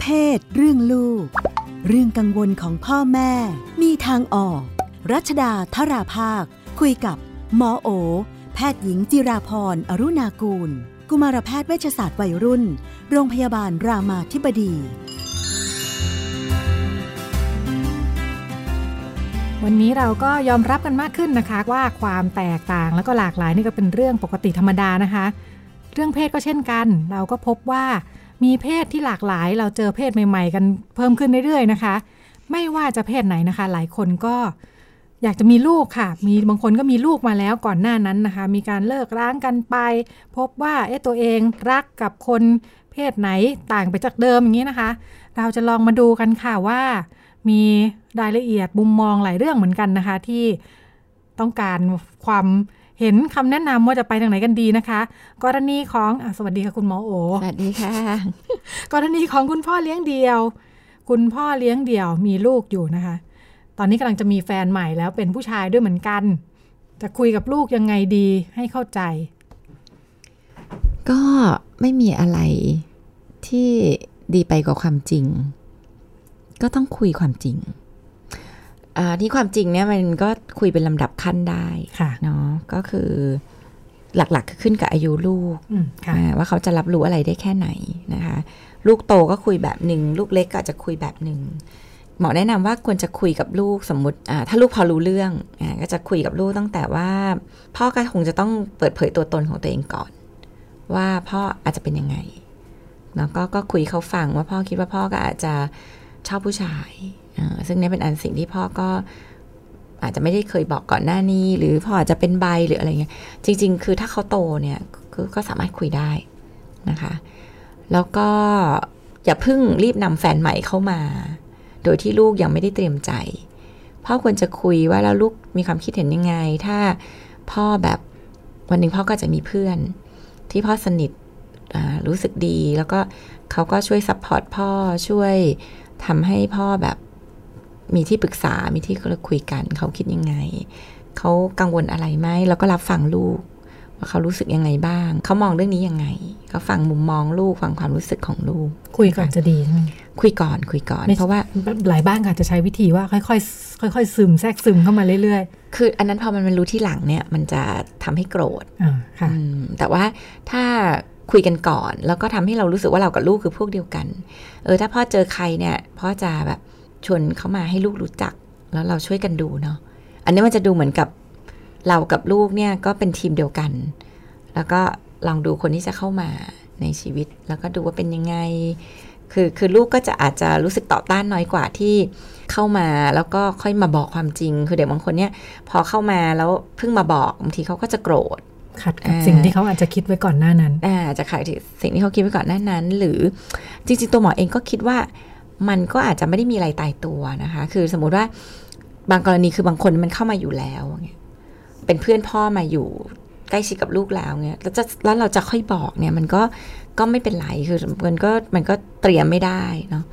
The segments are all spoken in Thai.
เพศ เรื่องลูก เรื่องกังวลของพ่อแม่ มีทางออก รัชดาธราภาค คุยกับหมอโอ แพทย์หญิงจิราพรอรุณากูล กุมารแพทย์เวชศาสตร์วัยรุ่น โรงพยาบาลรามาธิบดี วันนี้เราก็ยอมรับกันมากขึ้นนะคะว่าความแตกต่างแล้วก็หลากหลายนี่ก็เป็นเรื่องปกติธรรมดานะคะ เรื่องเพศก็เช่นกัน เราก็พบว่า มีเพศที่หลากหลาย เราเจอเพศใหม่ ๆ กันเพิ่มขึ้นเรื่อยๆนะคะ ไม่ว่าจะเพศไหนนะคะ หลายคนก็อยากจะมีลูกค่ะ มีบางคนก็มีลูกมาแล้วก่อนหน้านั้นนะคะ มีการเลิกร้างกันไป พบว่าเอ๊ะตัวเองรักกับคนเพศไหนต่างไปจากเดิมอย่างนี้นะคะ เราจะลองมาดูกันค่ะว่า มีรายละเอียดมุมมองหลายเรื่องเหมือนกันนะคะ ที่ต้องการความ เห็นคำแนะนำว่าจะไปทางไหนกันดีนะคะ กรณีของอะสวัสดีค่ะคุณหมอโอสวัสดีค่ะ กรณีของคุณพ่อเลี้ยงเดี่ยว คุณพ่อเลี้ยงเดี่ยวมีลูกอยู่นะคะ ตอนนี้กำลังจะมีแฟนใหม่แล้วเป็นผู้ชายด้วยเหมือนกัน จะคุยกับลูกยังไงดีให้เข้าใจ ก็ไม่มีอะไรที่ดีไปกว่าความจริง ก็ต้องคุยความจริงอ่า ที่ความจริงเนี่ยมันก็คุยเป็นลำดับขั้นได้ค่ะเนาะก็คือหลักๆคือขึ้นกับอายุลูกอืมค่ะอ่าว่าเขาจะรับรู้อะไรได้แค่ไหนนะคะ ลูกโตก็คุยแบบหนึ่งลูกเล็กก็อาจจะคุยแบบหนึ่งหมอแนะนำว่าควรจะคุยกับลูกสมมติอ่าถ้าลูกพอรู้เรื่องอ่าก็จะคุยกับลูกตั้งแต่ว่า พ่อก็คงจะต้องเปิดเผยตัวตนของตัวเองก่อน ว่าพ่ออาจจะเป็นยังไงแล้วก็ก็คุยเขาฟังว่าพ่อคิดว่าพ่อก็อาจจะชอบผู้ชายอ่า ซึ่งนี่เป็นอันสิ่งที่พ่อก็อาจจะไม่ได้เคยบอกก่อนหน้านี้ หรือพ่ออาจจะเป็นใบหรืออะไรเงี้ย จริง ๆ คือถ้าเขาโตเนี่ยคือก็สามารถคุยได้นะคะ แล้วก็อย่าเพิ่งรีบนำแฟนใหม่เข้ามา โดยที่ลูกยังไม่ได้เตรียมใจ พ่อควรจะคุยว่าแล้วลูกมีความคิดเห็นยังไง ถ้าพ่อแบบวันหนึ่งพ่อก็จะมีเพื่อน ที่พ่อสนิทรู้สึกดี แล้วก็เขาก็ช่วย support พ่อช่วยทำให้พ่อแบบ มีที่ปรึกษา มีที่คุยกัน เขาคิดยังไง เขากังวลอะไรไหม แล้วก็รับฟังลูก ว่าเขารู้สึกยังไงบ้าง เขามองเรื่องนี้ยังไงก็ฟังมุมมองลูก ฟังความรู้สึกของลูก คุยก่อนจะดีใช่ไหมคุยก่อน คุยก่อนไม่เพราะว่าหลายบ้านค่ะจะใช้วิธีว่าค่อยๆ ค่อย ๆ ซึมแทรกซึมเข้ามาเรื่อยคืออันนั้นพอมันมันรู้ที่หลังเนี่ย มันจะทำให้โกรธๆอ่าค่ะอืมแต่ว่าถ้าคุยกันก่อน แล้วก็ทำให้เรารู้สึกว่าเรากับลูกคือพวกเดียวกัน เออ ถ้าพ่อเจอใครเนี่ย พ่อจะแบบ ชวนเขามาให้ลูกรู้จัก แล้วเราช่วยกันดูเนาะอันนี้มันจะดูเหมือนกับเรากับลูกเนี่ยก็เป็นทีมเดียวกัน แล้วก็ลองดูคนที่จะเข้ามาในชีวิต แล้วก็ดูว่าเป็นยังไง คือคือลูกก็จะอาจจะรู้สึกต่อต้านน้อยกว่าที่เข้ามาแล้วก็ค่อยมาบอกความจริง คือเด็กบางคนเนี่ยพอเข้ามาแล้วเพิ่งมาบอกบางทีเขาก็จะโกรธขัดกับอ่าสิ่งที่เขาอาจจะคิดไว้ก่อนหน้านั้นอ่าจะขายสิ่งที่เขาคิดไว้ก่อนหน้านั้น หรือจริงๆตัวหมอเองก็คิดว่า มันก็อาจจะไม่ได้มีอะไรตายตัวนะคะ คือสมมุติว่าบางกรณีคือบางคนมันเข้ามาอยู่แล้วเนี่ยเป็นเพื่อนพ่อมาอยู่ใกล้ชิดกับลูกแล้วเนี่ยแล้วจะแล้วเราจะค่อยบอกเนี่ย มันก็ก็ไม่เป็นไรคือมันก็มันก็เตรียมไม่ได้เนาะ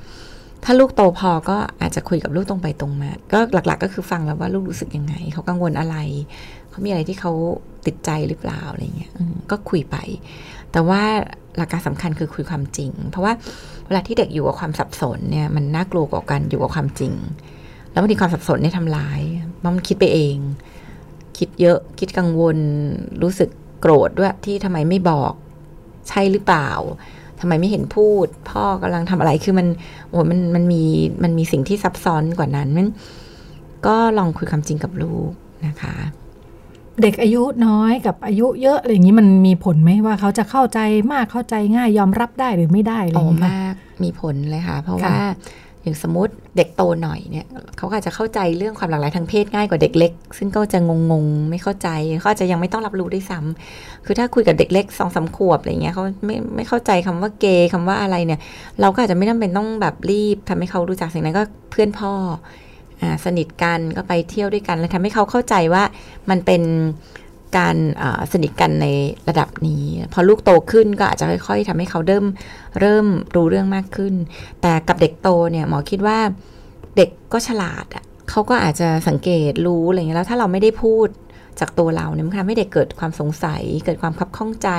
ถ้าลูกโตพอก็อาจจะคุยกับลูกตรงไปตรงมา ก็หลัก ๆ ก็คือฟังแล้วว่าลูกรู้สึกยังไง เขากังวลอะไร เขามีอะไรที่เขาติดใจหรือเปล่าอะไรเงี้ยก็คุยไป แต่ว่าหลักการสำคัญคือคุยความจริง เพราะว่าเวลาที่เด็กอยู่กับความสับสนเนี่ยมันน่ากลัวกว่ากันอยู่กับความจริง แล้วบางทีความสับสนเนี่ยทำร้ายเพราะมันคิดไปเอง คิดเยอะคิดกังวล รู้สึกโกรธด้วยที่ทำไมไม่บอกใช่หรือเปล่าทำไมไม่เห็นพูด พ่อกำลังทำอะไรคือมันโอ้มันมันมีมันมีสิ่งที่ซับซ้อนกว่านั้นมันก็ลองคุยความจริงกับลูกนะคะ เด็กอายุน้อยกับอายุเยอะอะไรอย่างนี้มันมีผลไหมว่าเขาจะเข้าใจมากเข้าใจง่ายยอมรับได้หรือไม่ได้อะไรอโอ้ย่างนี้มากมีผลเลยค่ะ เพราะว่าอย่างสมมติเด็กโตหน่อยเนี่ยเขาก็อาจจะเข้าใจเรื่องความหลากหลายทางเพศง่ายกว่าเด็กเล็ก ซึ่งก็จะงงๆไม่เข้าใจเขาอาจจะยังไม่ต้องรับรู้ด้วยซ้ำคือถ้าคุยกับเด็กเล็กสองสามขวบอะไรเงี้ยเขาไม่ไม่เข้าใจคำว่าเกย์คำว่าอะไรเนี่ย เราก็อาจจะไม่จำเป็นต้องแบบรีบทำให้เขารู้จักสิ่งนั้นก็เพื่อนพ่อ สนิทกันก็ไปเที่ยวด้วยกัน แล้วทำให้เขาเข้าใจว่ามันเป็นการสนิทกันในระดับนี้ พอลูกโตขึ้นก็อาจจะค่อย ๆทำให้เขาเริ่มเริ่มรู้เรื่องมากขึ้น แต่กับเด็กโตเนี่ยหมอคิดว่าเด็กก็ฉลาดเขาก็อาจจะสังเกตรู้อะไรเงี้ยแล้วถ้าเราไม่ได้พูดจากตัวเราเนี่ยมันทำให้เด็กเกิดความสงสัย เกิดความคับข้องใจ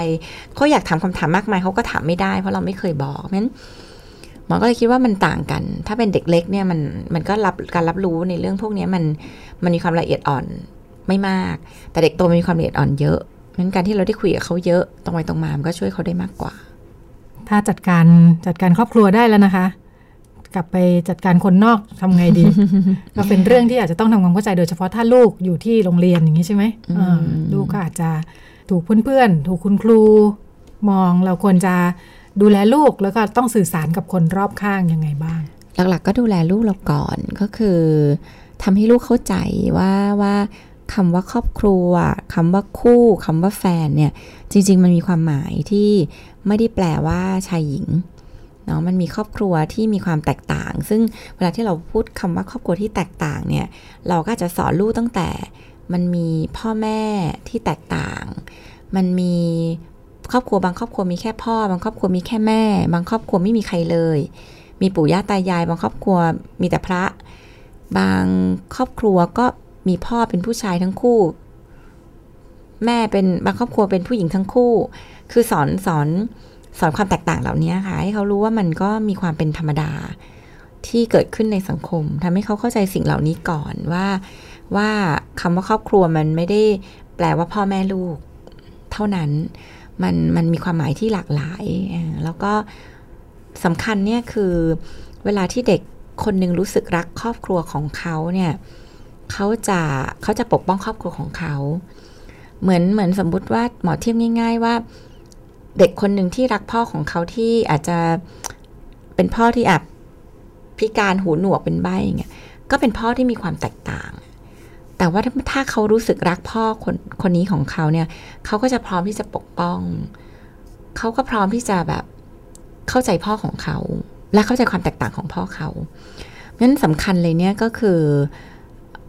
เขาอยากถามคำถามมากมายเขาก็ถามไม่ได้ เพราะเราไม่เคยบอกเพราะฉะนั้น หมอก็เลยคิดว่ามันต่างกัน ถ้าเป็นเด็กเล็กเนี่ยมันมันก็รับการรับรู้ในเรื่องพวกนี้มันมันมีความละเอียดอ่อนไม่มาก แต่เด็กโตมันมีความละเอียดอ่อนเยอะงั้นการที่เราได้คุยกับเขาเยอะตรงไปตรงมามันก็ช่วยเขาได้มากกว่า ถ้าจัดการจัดการครอบครัวได้แล้วนะคะ กลับไปจัดการคนนอกทำไงดี ก็เป็นเรื่องที่อาจจะต้องทำความเข้าใจโดยเฉพาะถ้าลูกอยู่ที่โรงเรียนอย่างนี้ใช่ไหมอืมอ่าลูกก็อาจจะถูกเพื่อนๆถูกคุณครูมองเราควรจะ ดูแลลูกแล้วก็ต้องสื่อสารกับคนรอบข้างยังไงบ้าง หลักๆ ก็ดูแลลูกเราก่อนก็คือทำให้ลูกเข้าใจว่าว่าคำว่าครอบครัวคำว่าคู่คำว่าแฟนเนี่ย จริง ๆ มันมีความหมายที่ไม่ได้แปลว่าชายหญิงเนาะมันมีครอบครัวที่มีความแตกต่าง ซึ่งเวลาที่เราพูดคำว่าครอบครัวที่แตกต่างเนี่ย เราก็จะสอนลูกตั้งแต่ มันมีพ่อแม่ที่แตกต่าง มันมี ครอบครัวบางครอบครัวมีแค่พ่อ บางครอบครัวมีแค่แม่ บางครอบครัวไม่มีใครเลย มีปู่ย่าตายาย บางครอบครัวมีแต่พระ บางครอบครัวก็มีพ่อเป็นผู้ชายทั้งคู่ แม่เป็นบางครอบครัวเป็นผู้หญิงทั้งคู่ คือสอนสอนสอนความแตกต่างเหล่านี้ค่ะ ให้เขารู้ว่ามันก็มีความเป็นธรรมดาที่เกิดขึ้นในสังคมทำให้เขาเข้าใจสิ่งเหล่านี้ก่อนว่าว่าคำว่าครอบครัวมันไม่ได้แปลว่าพ่อแม่ลูก เท่านั้น มันมันมีความหมายที่หลากหลาย แล้วก็สำคัญเนี่ยคือเวลาที่เด็กคนหนึ่งรู้สึกรักครอบครัวของเขาเนี่ยเขาจะเขาจะปกป้องครอบครัวของเขา เหมือนเหมือนสมมุติว่าหมอเทียบง่าย ๆ ว่า เด็กคนหนึ่งที่รักพ่อของเขาที่อาจจะเป็นพ่อที่อาจพิการหูหนวกเป็นใบอย่างเงี้ยก็เป็นพ่อที่มีความแตกต่าง แต่ว่าถ้าเขารู้สึกรักพ่อคนคนนี้ของเขาเนี่ย เขาก็จะพร้อมที่จะปกป้อง เขาก็พร้อมที่จะแบบเข้าใจพ่อของเขา และเข้าใจความแตกต่างของพ่อเขาเพราะฉะนั้นสำคัญเลยเนี่ยก็คือ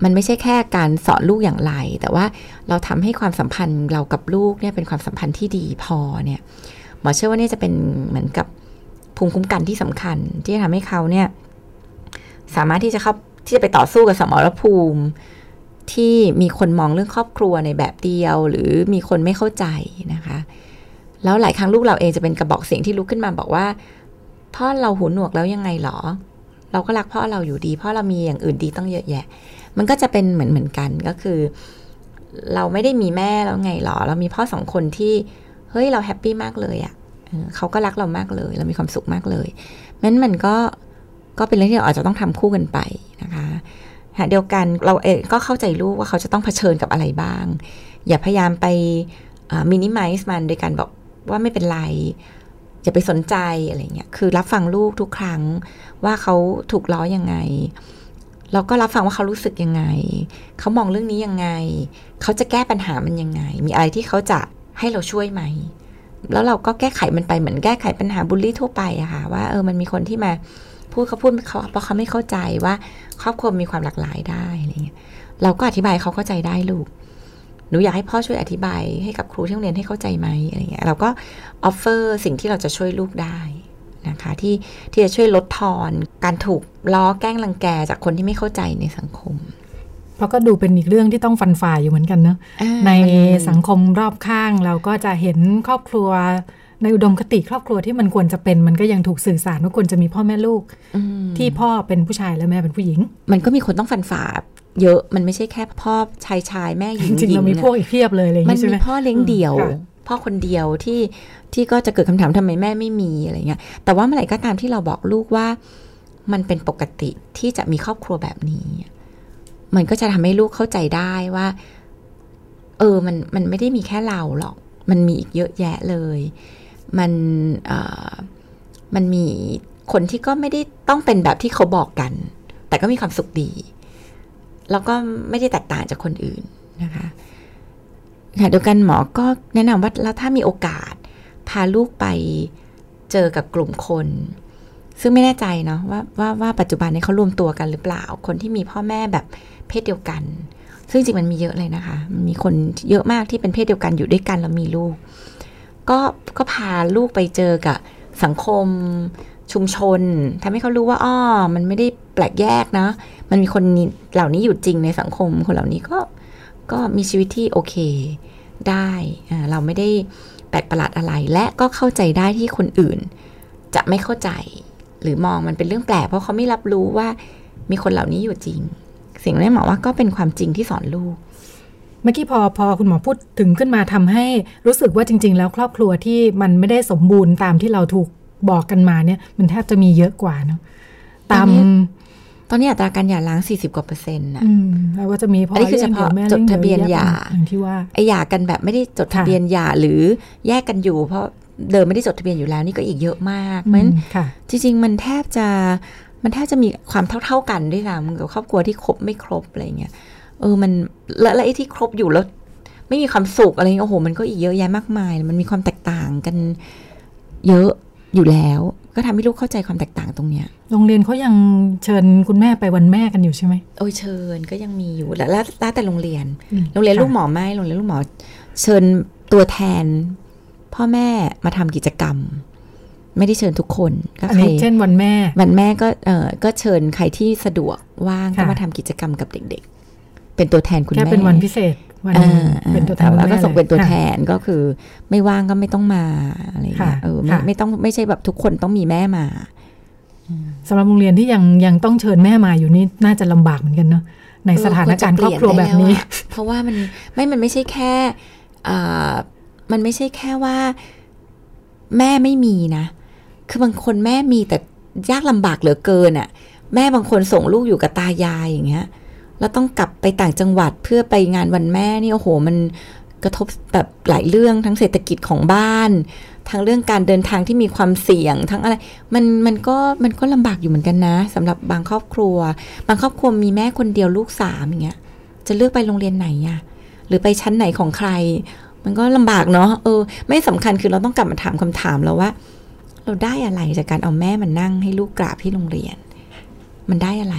มันไม่ใช่แค่การสอนลูกอย่างไร แต่ว่าเราทำให้ความสัมพันธ์เรากับลูกเนี่ยเป็นความสัมพันธ์ที่ดีพอเนี่ยหมอเชื่อว่านี่จะเป็นเหมือนกับภูมิคุ้มกันที่สำคัญ ที่จะทำให้เขาเนี่ยสามารถที่จะเข้าที่จะไปต่อสู้กับสมรภูมิ ที่มีคนมองเรื่องครอบครัวในแบบเดียว หรือมีคนไม่เข้าใจนะคะ แล้วหลายครั้งลูกเราเองจะเป็นกระบอกเสียงที่ลุกขึ้นมาบอกว่าพ่อเราหูหนวกแล้วยังไงหรอ เราก็รักพ่อเราอยู่ดีพ่อเรามีอย่างอื่นดีต้องเยอะแยะ มันก็จะเป็นเหมือนเหมือนกันก็คือ เราไม่ได้มีแม่แล้วไงหรอ เรามีพ่อสองคนที่เฮ้ยเราแฮปปี้มากเลยอะ่ะเขาก็รักเรามากเลย เรามีความสุขมากเลยนั้นมันก็ก็เป็นเรื่องที่เราอาจจะต้องทำคู่กันไปนะคะ เดียวกันเราเองก็เข้าใจลูกว่าเขาจะต้องเผชิญกับอะไรบ้าง อย่าพยายามไปมินิมัลมันโดยการบอกว่าไม่เป็นไร อย่าไปสนใจอะไรเงี้ยคือรับฟังลูกทุกครั้งว่าเขาถูกล้อยังไงเราก็รับฟังว่าเขารู้สึกยังไง เขามองเรื่องนี้ยังไง เขาจะแก้ปัญหามันยังไง มีอะไรที่เขาจะให้เราช่วยไหม แล้วเราก็แก้ไขมันไปเหมือนแก้ไขปัญหาบูลลี่ทั่วไปอะค่ะว่าเออมันมีคนที่มา พูดเขาพูดเขาเพราะเขาไม่เข้าใจว่าครอบครัวมีความหลากหลายได้อะไรเงี้ยเราก็อธิบายเขาเข้าใจได้ลูก หนูอยากให้พ่อช่วยอธิบายให้กับครูที่โรงเรียนให้เข้าใจไหมอะไรเงี้ยเราก็ offer สิ่งที่เราจะช่วยลูกได้นะคะที่ที่จะช่วยลดทอนการถูกล้อแกล้งรังแกจากคนที่ไม่เข้าใจในสังคมเพราะก็ดูเป็นอีกเรื่องที่ต้องฟันฝ่าอยู่เหมือนกันเนอะอ่าในมันสังคมรอบข้างเราก็จะเห็นครอบครัว ในอุดมคติครอบครัวที่มันควรจะเป็นมันก็ยังถูกสื่อสารว่าควรจะมีพ่อแม่ลูกอืมที่พ่อเป็นผู้ชายและแม่เป็นผู้หญิง มันก็มีคนต้องฟันฝ่าเยอะมันไม่ใช่แค่พ่อชายชายแม่หญิจงริงๆหญิเรามีนะพวกอีกเพียบเลยอะไรอย่างมันนี้ใช่ไหมีมพ่อเลี้ยงเดี่ยวค่ะพ่อคนเดียวที่ที่ก็จะเกิดคำถามทำไมแม่ไม่มีอะไรเงี้ยแต่ว่าเมื่อไหร่ก็ตามที่เราบอกลูกว่า มันเป็นปกติที่จะมีครอบครัวแบบนี้ มันก็จะทำให้ลูกเข้าใจได้ว่า เออมันมันไม่ได้มีแค่เราหรอก มันมีอีกเยอะแยะเลย มันมันมีคนที่ก็ไม่ได้ต้องเป็นแบบที่เขาบอกกัน แต่ก็มีความสุขดี แล้วก็ไม่ได้แตกต่างจากคนอื่นนะคะขณะเดียวกันหมอก็แนะนำว่าแล้วถ้ามีโอกาส พาลูกไปเจอกับกลุ่มคน ซึ่งไม่แน่ใจเนาะว่าว่าว่าปัจจุบันนี้เขารวมตัวกันหรือเปล่า คนที่มีพ่อแม่แบบเพศเดียวกัน ซึ่งจริงมันมีเยอะเลยนะคะ มันมีคนเยอะมากที่เป็นเพศเดียวกันอยู่ด้วยกันแล้วมีลูก ก็ก็พาลูกไปเจอกับสังคมชุมชนทำให้เขารู้ว่าอ้อมันไม่ได้แปลกแยกนะ มันมีคนเหล่านี้อยู่จริงในสังคม คนเหล่านี้ก็ก็มีชีวิตที่โอเคได้เราไม่ได้แปลกประหลาดอะไร และก็เข้าใจได้ที่คนอื่น จะไม่เข้าใจ หรือมองมันเป็นเรื่องแปลกเพราะเขาไม่รับรู้ว่ามีคนเหล่านี้อยู่จริง สิ่งนี้หมอว่าก็เป็นความจริงที่สอนลูก มื่อกี้พอพอคุณหมอพูดถึงขึ้นมาทำให้รู้สึกว่าจริง ๆ แล้วครอบครัวที่มันไม่ได้สมบูรณ์ตามที่เราถูกบอกกันมาเนี่ย มันแทบจะมีเยอะกว่าเนาะตามตอนนี้อัตราการหย่าร้าง 40 กว่าเปอร์เซ็นต์นะอืมแล้วว่าจะมีพ่ออันนี้คือเฉพาะลี้ยงจดทะเบียนหย่าอย่างที่ว่าไอหย่ากันแบบไม่ได้จดทะเบียนหย่าหรือแยกกันอยู่ เพราะเดิมไม่ได้จดทะเบียนอยู่แล้วนี่ก็อีกเยอะมากเพราะฉะนั้นค่ะจริง ๆ มันแทบจะมันแทบจะมีความเท่า ๆกันด้วยซ้ำกับครอบครัวที่ครบไม่ครบอะไรเงี้ย เออมันและและไอ้ที่ครบอยู่แล้ว ไม่มีความสุขอะไรเงี้ยโอ้โห มันก็อีกเยอะแยะมากมาย มันมีความแตกต่างกันเยอะอยู่แล้ว ก็ทำให้ลูกเข้าใจความแตกต่างตรงเนี้ย โรงเรียนเขายังเชิญคุณแม่ไปวันแม่กันอยู่ใช่ไหมโอ้ยเชิญก็ยังมีอยู่แล้วแล้วแล้วแต่โรงเรียนอืมโรงเรียนค่ะลูกหมอไม่โรงเรียนลูกหมอ เชิญตัวแทน พ่อแม่มาทำกิจกรรม ไม่ได้เชิญทุกคนก็อันใครนี้เช่นวันแม่ วันแม่ก็เออก็เชิญใครที่สะดวกว่างก็ค่ะมาทำกิจกรรมกับเด็กๆ เป็นตัวแทนคุณแค่แม่เป็นวันพิเศษวันหอ่านึ่งอ่าเป็นตัวแทนแล้วก็คุณม่ส่งเป็นตัวลยแทค่ะนก็คือ ไม่ว่างก็ไม่ต้องมาอะไรอย่างเงี้ยค่ะเออไม่ค่ะไม่ต้องไม่ใช่แบบทุกคนต้องมีแม่มาสำหรับโรงเรียนที่ยังยังต้องเชิญแม่มาอยู่นี่น่าจะลำบากเหมือนกันเนาะในสถานการณ์ครอบครัวแบบนี้เออควรจะเปลี่ยนได้แล้วอะเพราะว่ามันไม่มันไม่ใช่แค่อ่ามันไม่ใช่แค่ว่า แม่ไม่มีนะ คือบางคนแม่มีแต่ยากลำบากเหลือเกินอะ่ะ แม่บางคนส่งลูกอยู่กับตายายอย่างเงี้ย แล้วต้องกลับไปต่างจังหวัดเพื่อไปงานวันแม่นี่โอ้โห มันกระทบแบบหลายเรื่องทั้งเศรษฐกิจของบ้าน ทั้งเรื่องการเดินทางที่มีความเสี่ยง ทั้งอะไร มันมันก็มันก็ลำบากอยู่เหมือนกันนะสำหรับบางครอบครัว บางครอบครัวมีแม่คนเดียวลูกสามอย่างเงี้ยจะเลือกไปโรงเรียนไหนอะหรือไปชั้นไหนของใคร มันก็ลำบากเนาะเออ ไม่สำคัญคือเราต้องกลับมาถามคำถามแล้วว่า เราได้อะไรจากการเอาแม่มันนั่งให้ลูกกราบที่โรงเรียน มันได้อะไร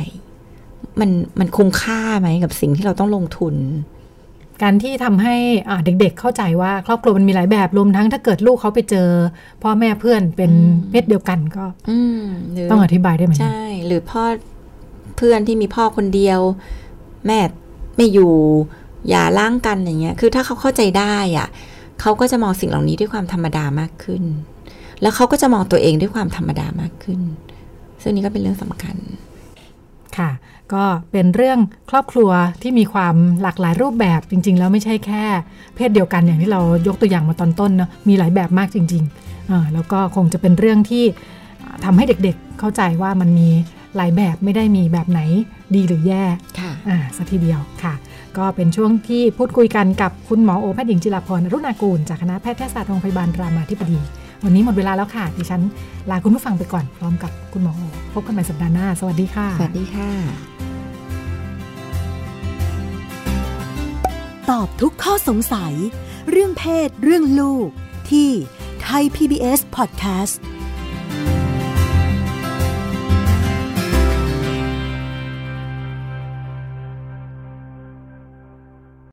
มันมันคุ้มค่าไหมกับสิ่งที่เราต้องลงทุน การที่ทำให้อ่าเด็กๆเข้าใจว่าครอบครัวมันมีหลายแบบรวมทั้งถ้าเกิดลูกเขาไปเจอ พ่อแม่เพื่อนเป็นอืมเพศเดียวกันก็อืมหรือต้องอธิบายได้วยเหมือนกันใช่หรือพ่อเพื่อนที่มีพ่อคนเดียว แม่ไม่อยู่อย่าล้างกันอย่างเงี้ย คือถ้าเขาเข้าใจได้อะเขาก็จะมองสิ่งเหล่านี้ด้วยความธรรมดามากขึ้น แล้วเขาก็จะมองตัวเองด้วยความธรรมดามากขึ้น ซึ่งนี้ก็เป็นเรื่องสำคัญ ค่ะ ก็เป็นเรื่องครอบครัวที่มีความหลากหลายรูปแบบจริง ๆ แล้วไม่ใช่แค่ เพศเดียวกันอย่างที่เรายกตัวอย่างมาตอนต้นเนาะมีหลายแบบมากจริงๆอ่าแล้วก็คงจะเป็นเรื่องที่ทำให้เด็กๆเข้าใจว่ามันมีหลายแบบไม่ได้มีแบบไหนดีหรือแย่ค่ะอ่าสักทีเดียวค่ะ ก็เป็นช่วงที่พูดคุยกันกับคุณหมอโอแพทย์หญิงจิรพรอรุณากูล จากคณะแพทยศาสตร์โรงพยาบาลรามาธิบดี วันนี้หมดเวลาแล้วค่ะ ดิฉันลาคุณผู้ฟังไปก่อนพร้อมกับคุณหมอโอพบกันใหม่สัปดาห์หน้า สวัสดีค่ะ สวัสดีค่ะ ตอบทุกข้อสงสัย เรื่องเพศ เรื่องลูก ที่ไทย PBS Podcast